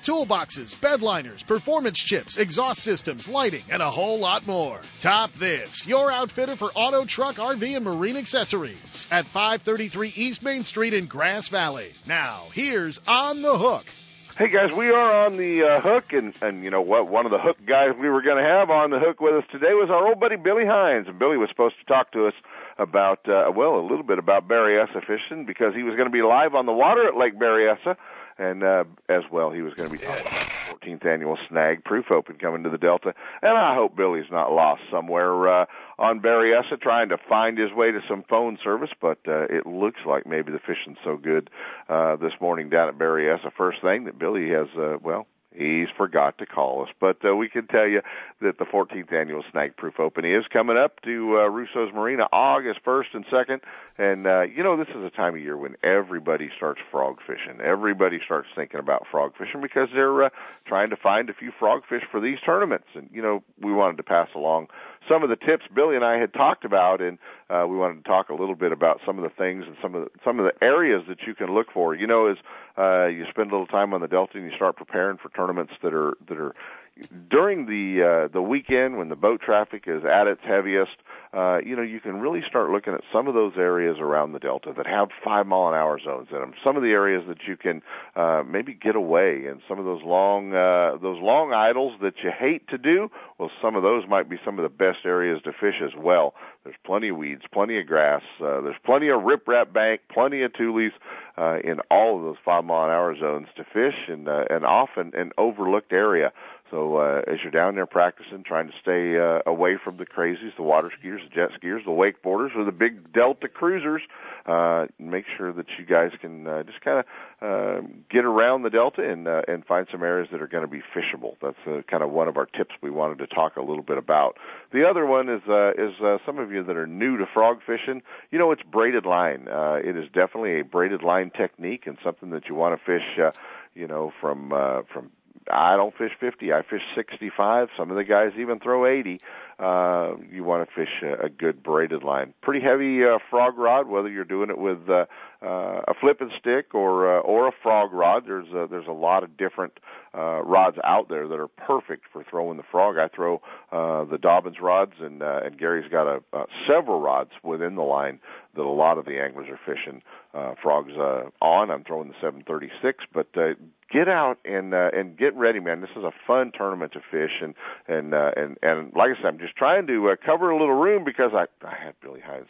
toolboxes, bed liners, performance chips, exhaust systems, lighting, and a whole lot more. Top This, your outfitter for auto, truck, RV, and marine accessories at 533 East Main Street in Grass Valley. Now, here's On the Hook. Hey guys, we are on the uh, hook, and and you know what? One of the hook guys we were going to have on the hook with us today was our old buddy Billy Hines, and Billy was supposed to talk to us about uh, well, a little bit about Berryessa fishing because he was going to be live on the water at Lake Berryessa, and uh, as well he was going to be talking about the 14th annual Snag Proof Open coming to the Delta, and I hope Billy's not lost somewhere uh, on Berryessa trying to find his way to some phone service, but uh, it looks like maybe the fishing's so good uh, this morning down at Berryessa. First thing that Billy has, uh, well, He's forgot to call us, but uh, we can tell you that the 14th annual Snag Proof Open is coming up to uh, Russo's Marina August 1st and 2nd. And, uh, you know, this is a time of year when everybody starts frog fishing. Everybody starts thinking about frog fishing because they're uh, trying to find a few frog fish for these tournaments. And, you know, we wanted to pass along some of the tips Billy and I had talked about, and uh, we wanted to talk a little bit about some of the things and some of the, some of the areas that you can look for. You know, as uh, you spend a little time on the Delta and you start preparing for tournaments that are that are during the uh, the weekend when the boat traffic is at its heaviest, uh, you know, you can really start looking at some of those areas around the Delta that have five mile an hour zones in them. Some of the areas that you can uh, maybe get away, and some of those long uh, those long idles that you hate to do. Well, some of those might be some of the best areas to fish as well. There's plenty of weeds, plenty of grass. Uh, there's plenty of riprap bank, plenty of tules uh, in all of those five mile an hour zones to fish, and uh, and often an overlooked area. So uh, as you're down there practicing, trying to stay uh, away from the crazies, the water skiers, the jet skiers, the wakeboarders, or the big Delta cruisers, uh, make sure that you guys can uh, just kind of uh, get around the Delta and uh, and find some areas that are going to be fishable. That's uh, kind of one of our tips we wanted to talk a little bit about. The other one is uh, is uh, some of you that are new to frog fishing. You know, it's braided line. Uh, it is definitely a braided line technique and something that you want to fish. Uh, you know, from uh, from I don't fish 50. I fish 65. Some of the guys even throw 80. Uh, you want to fish a, a good braided line. Pretty heavy uh, frog rod, whether you're doing it with uh, uh, a flipping stick or uh, or a frog rod. There's a, there's a lot of different uh, rods out there that are perfect for throwing the frog. I throw uh, the Dobyns rods, and uh, and Gary's got a, uh, several rods within the line that a lot of the anglers are fishing uh, frogs uh, on. I'm throwing the 736, but uh, get out and uh, and get ready, man. This is a fun tournament to fish, and and uh, and and like I said, I'm just trying to uh, cover a little room because I I had Billy Hines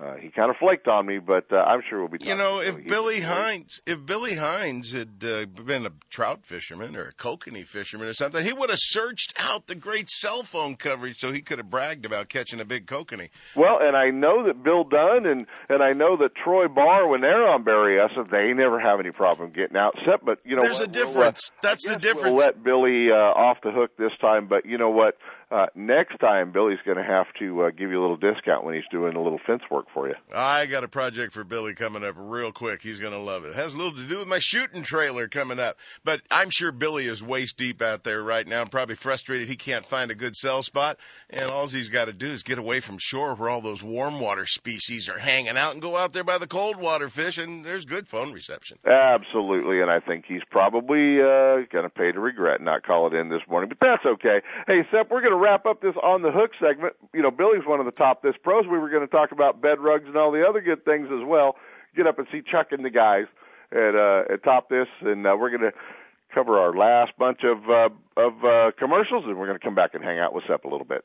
uh, he kind of flaked on me, but uh, I'm sure we'll be. Talking. You know, if Billy Hines, if Billy Hines had uh, been a trout fisherman or a kokanee fisherman or something, he would have searched out the great cell phone coverage so he could have bragged about catching a big kokanee. Well, and I know that Bill Dunn and and I know that Troy Barr, when they're on Berryessa, they never have any problem getting out. Except, but you know, there's what? a difference. We'll, uh, That's the difference. We'll let Billy uh, off the hook this time, but you know what? Uh, next time Billy's going to have to uh, give you a little discount when he's doing a little fence work for you. I got a project for Billy coming up real quick. He's going to love it. It has a little to do with my shooting trailer coming up. But I'm sure Billy is waist deep out there right now and probably frustrated he can't find a good cell spot. And all he's got to do is get away from shore where all those warm water species are hanging out and go out there by the cold water fish and there's good phone reception. Absolutely. And I think he's probably uh, going to pay to regret not calling in this morning, but that's okay. Hey, Sep, we're going to wrap up this on the hook segment. You know, Billy's one of the top this pros. We were going to talk about bed rugs and all the other good things as well. Get up and see Chuck and the guys at uh, at top this, and uh, we're going to cover our last bunch of uh, of uh, commercials, and we're going to come back and hang out with Sep a little bit.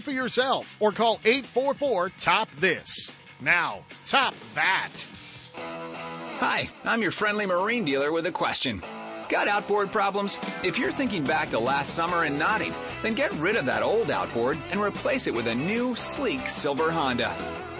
for yourself, or call 844 Top This. Now, top that. Hi, I'm your friendly marine dealer with a question. Got outboard problems? If you're thinking back to last summer and nodding, then get rid of that old outboard and replace it with a new, sleek silver Honda.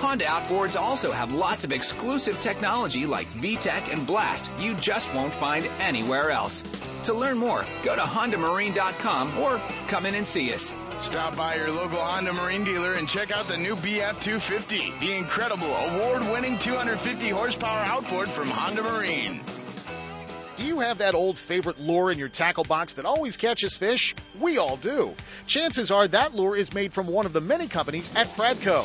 Honda outboards also have lots of exclusive technology like VTEC and Blast you just won't find anywhere else. To learn more, go to HondaMarine.com or come in and see us. Stop by your local Honda Marine dealer and check out the new BF 250, the incredible award winning 250 horsepower outboard from Honda Marine. Do you have that old favorite lure in your tackle box that always catches fish? We all do. Chances are that lure is made from one of the many companies at Pradco.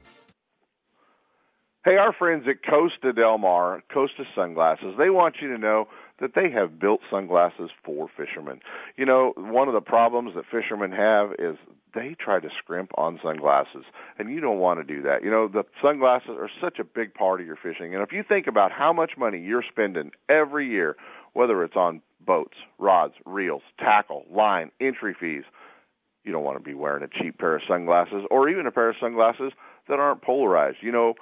Hey, our friends at Costa Del Mar, Costa Sunglasses, they want you to know that they have built sunglasses for fishermen. You know, one of the problems that fishermen have is they try to scrimp on sunglasses, and you don't want to do that. You know, the sunglasses are such a big part of your fishing, and if you think about how much money you're spending every year, whether it's on boats, rods, reels, tackle, line, entry fees, You don't want to be wearing a cheap pair of sunglasses or even a pair of sunglasses that aren't polarized. You know,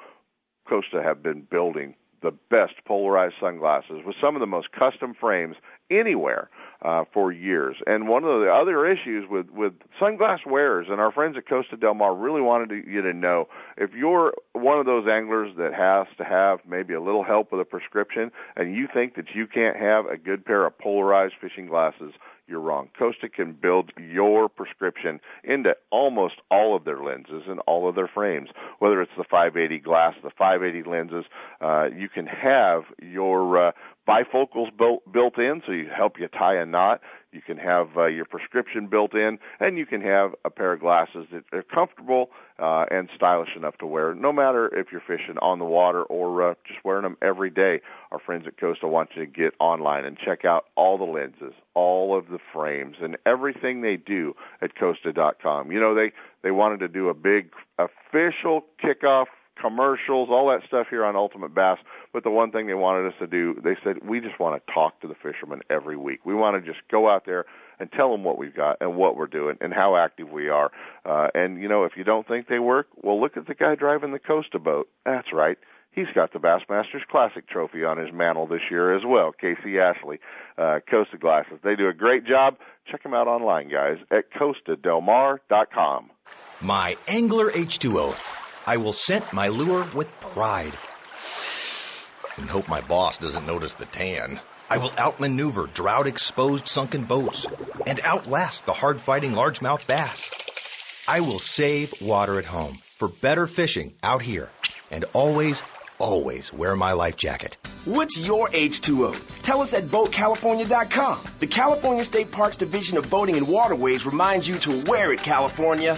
Costa have been building the best polarized sunglasses with some of the most custom frames anywhere uh, for years. And one of the other issues with with sunglass wearers and our friends at Costa Del Mar really wanted to, you to know if you're one of those anglers that has to have maybe a little help with a prescription and you think that you can't have a good pair of polarized fishing glasses you're wrong. Costa can build your prescription into almost all of their lenses and all of their frames. Whether it's the 580 glass, the 580 lenses, uh, you can have your uh, bifocals built built in, so you help you tie a knot. You can have uh, your prescription built in, and you can have a pair of glasses that are comfortable uh, and stylish enough to wear, no matter if you're fishing on the water or uh, just wearing them every day. Our friends at Costa want you to get online and check out all the lenses, all of the frames, and everything they do at Costa.com. You know, they they wanted to do a big official kickoff commercials, all that stuff here on Ultimate Bass. But the one thing they wanted us to do, they said, we just want to talk to the fishermen every week. We want to just go out there and tell them what we've got and what we're doing and how active we are. Uh, and, you know, if you don't think they work, well, look at the guy driving the Costa boat. That's right. He's got the Bassmasters Classic trophy on his mantle this year as well. Casey Ashley, uh, Costa Glasses. They do a great job. Check them out online, guys, at CostaDelMar.com. My Angler H2O I will scent my lure with pride. And hope my boss doesn't notice the tan. I will outmaneuver drought exposed sunken boats and outlast the hard fighting largemouth bass. I will save water at home for better fishing out here and always, always wear my life jacket. What's your H2O? Tell us at BoatCalifornia.com. The California State Parks Division of Boating and Waterways reminds you to wear it, California.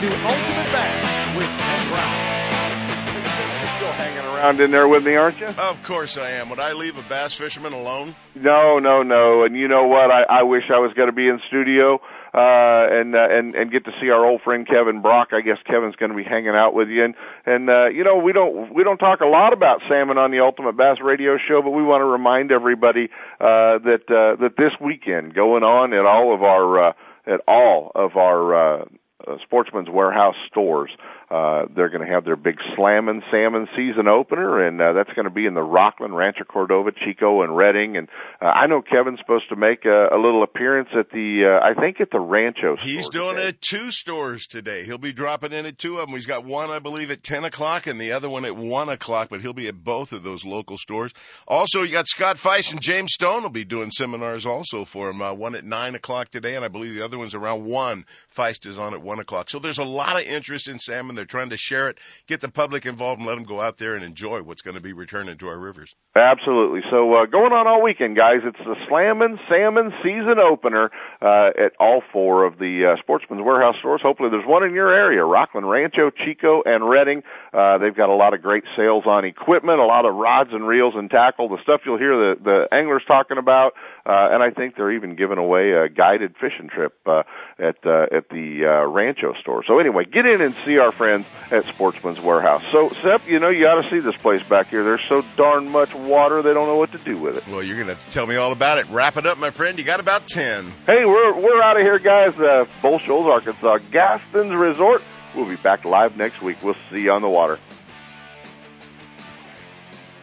To Ultimate Bass with Ken Brown. Still hanging around in there with me, aren't you? Of course I am. Would I leave a bass fisherman alone? No, no, no. And you know what? I, I wish I was going to be in studio uh, and uh, and and get to see our old friend Kevin Brock. I guess Kevin's going to be hanging out with you. And and uh, you know we don't we don't talk a lot about salmon on the Ultimate Bass Radio Show, but we want to remind everybody uh, that uh, that this weekend going on at all of our uh, at all of our uh, uh, Uh, Sportsman's Warehouse stores. Uh, they're going to have their big Slammin' Salmon season opener, and uh, that's going to be in the Rocklin, Rancho Cordova, Chico, and Redding. And uh, I know Kevin's supposed to make a, a little appearance at the, uh, I think at the Rancho. He's doing today. it at two stores today. He'll be dropping in at two of them. He's got one, I believe, at 10 o'clock and the other one at 1 o'clock, but he'll be at both of those local stores. Also, you got Scott Feist and James Stone will be doing seminars also for him. Uh, one at 9 o'clock today, and I believe the other one's around 1. Feist is on at 1 o'clock. So there's a lot of interest in salmon. They're trying to share it, get the public involved, and let them go out there and enjoy what's going to be returning to our rivers. Absolutely. So uh, going on all weekend, guys. It's the Slammin' Salmon season opener uh, at all four of the uh, Sportsman's Warehouse stores. Hopefully, there's one in your area: Rocklin, Rancho, Chico, and Redding. Uh, they've got a lot of great sales on equipment, a lot of rods and reels and tackle, the stuff you'll hear the the anglers talking about, uh, and I think they're even giving away a guided fishing trip uh, at uh, at the uh, Rancho store. So anyway, get in and see our friends at Sportsman's Warehouse. So Sep, you know you got to see this place back here. There's so darn much water they don't know what to do with it. Well, you're going to tell me all about it. Wrap it up, my friend. You got about 10. Hey, we're we're out of here, guys. Uh, Bull Shoals, Arkansas, Gaston's Resort. We'll be back live next week. We'll see you on the water.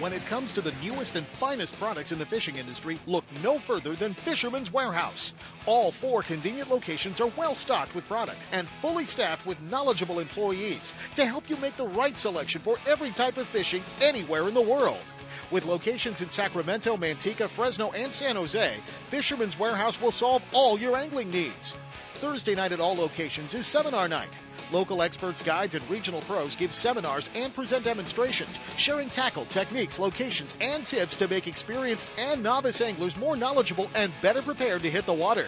When it comes to the newest and finest products in the fishing industry, look no further than Fisherman's Warehouse. All four convenient locations are well stocked with product and fully staffed with knowledgeable employees to help you make the right selection for every type of fishing anywhere in the world. With locations in Sacramento, Manteca, Fresno, and San Jose, Fisherman's Warehouse will solve all your angling needs. Thursday night at all locations is seminar night. Local experts, guides, and regional pros give seminars and present demonstrations, sharing tackle, techniques, locations, and tips to make experienced and novice anglers more knowledgeable and better prepared to hit the water.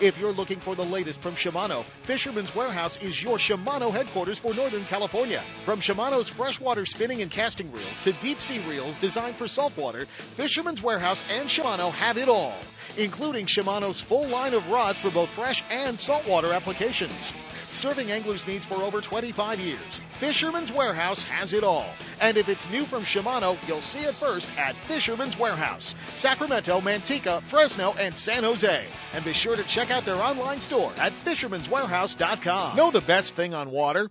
If you're looking for the latest from Shimano, Fisherman's Warehouse is your Shimano headquarters for Northern California. From Shimano's freshwater spinning and casting reels to deep sea reels designed for saltwater, Fisherman's Warehouse and Shimano have it all, including Shimano's full line of rods for both fresh and saltwater applications. Serving anglers' needs for over 25 years, Fisherman's Warehouse has it all. And if it's new from Shimano, you'll see it first at Fisherman's Warehouse, Sacramento, Manteca, Fresno, and San Jose. And be sure to check out their online store at fisherman'swarehouse.com. Know the best thing on water?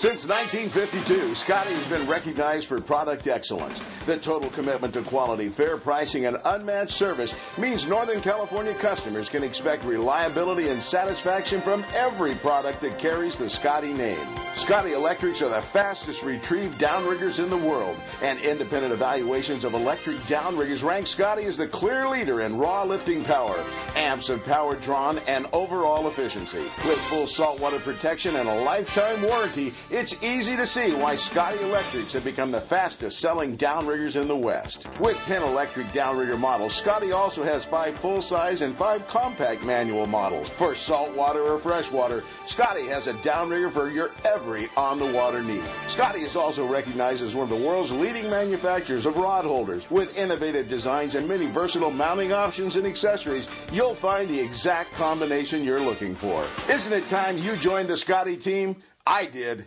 Since 1952, Scotty has been recognized for product excellence. The total commitment to quality, fair pricing, and unmatched service means Northern California customers can expect reliability and satisfaction from every product that carries the Scotty name. Scotty Electrics are the fastest retrieved downriggers in the world, and independent evaluations of electric downriggers rank Scotty as the clear leader in raw lifting power, amps of power drawn, and overall efficiency. With full saltwater protection and a lifetime warranty, it's easy to see why Scotty Electrics have become the fastest selling downriggers in the West. With 10 electric downrigger models, Scotty also has 5 full size and 5 compact manual models. For saltwater or freshwater, Scotty has a downrigger for your every on the water need. Scotty is also recognized as one of the world's leading manufacturers of rod holders. With innovative designs and many versatile mounting options and accessories, you'll find the exact combination you're looking for. Isn't it time you joined the Scotty team? I did.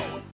show.